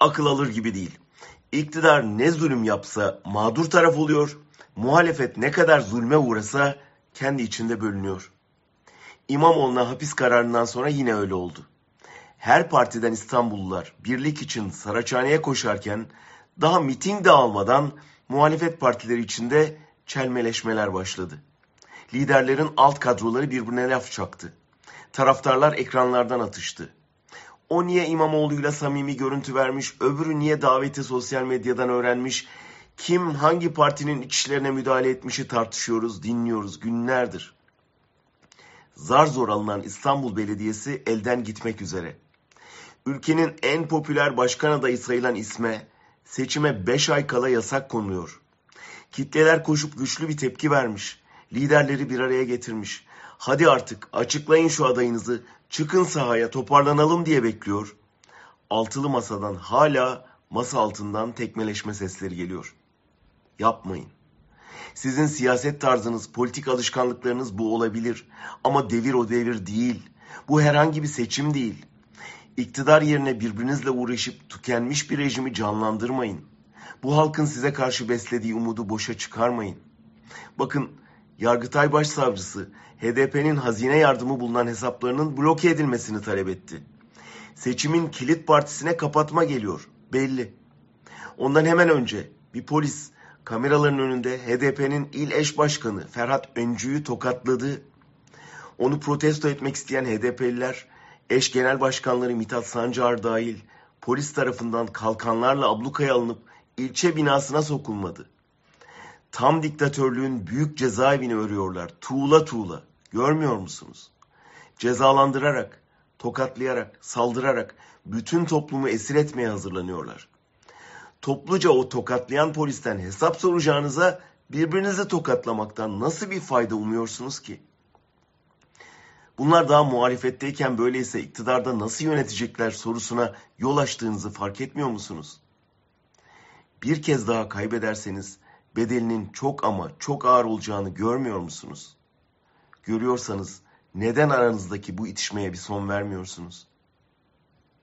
akıl alır gibi değil. İktidar ne zulüm yapsa mağdur taraf oluyor, muhalefet ne kadar zulme uğrasa kendi içinde bölünüyor. İmamoğlu'na hapis kararından sonra yine öyle oldu. Her partiden İstanbullular birlik için Saraçhane'ye koşarken daha miting de almadan muhalefet partileri içinde çelmeleşmeler başladı. Liderlerin alt kadroları birbirine laf çaktı. Taraftarlar ekranlardan atıştı. O niye İmamoğlu'yla samimi görüntü vermiş, öbürü niye daveti sosyal medyadan öğrenmiş, kim hangi partinin iç işlerine müdahale etmişi tartışıyoruz, dinliyoruz günlerdir. Zar zor alınan İstanbul Belediyesi elden gitmek üzere. Ülkenin en popüler başkan adayı sayılan isme seçime 5 ay kala yasak konuluyor. Kitleler koşup güçlü bir tepki vermiş. Liderleri bir araya getirmiş. Hadi artık açıklayın şu adayınızı, çıkın sahaya toparlanalım diye bekliyor. Altılı masadan hala masa altından tekmeleşme sesleri geliyor. Yapmayın. Sizin siyaset tarzınız, politik alışkanlıklarınız bu olabilir. Ama devir o devir değil. Bu herhangi bir seçim değil. İktidar yerine birbirinizle uğraşıp tükenmiş bir rejimi canlandırmayın. Bu halkın size karşı beslediği umudu boşa çıkarmayın. Bakın Yargıtay Başsavcısı HDP'nin hazine yardımı bulunan hesaplarının bloke edilmesini talep etti. Seçimin kilit partisine kapatma geliyor. Belli. Ondan hemen önce bir polis kameraların önünde HDP'nin il eş başkanı Ferhat Öncü'yü tokatladı. Onu protesto etmek isteyen HDP'liler eş genel başkanları Mithat Sancar dahil polis tarafından kalkanlarla ablukaya alınıp ilçe binasına sokulmadı. Tam diktatörlüğün büyük cezaevini örüyorlar. Tuğla tuğla. Görmüyor musunuz? Cezalandırarak, tokatlayarak, saldırarak bütün toplumu esir etmeye hazırlanıyorlar. Topluca o tokatlayan polisten hesap soracağınıza birbirinizi tokatlamaktan nasıl bir fayda umuyorsunuz ki? Bunlar daha muhalefetteyken böyleyse iktidarda nasıl yönetecekler sorusuna yol açtığınızı fark etmiyor musunuz? Bir kez daha kaybederseniz bedelinin çok ama çok ağır olacağını görmüyor musunuz? Görüyorsanız neden aranızdaki bu itişmeye bir son vermiyorsunuz?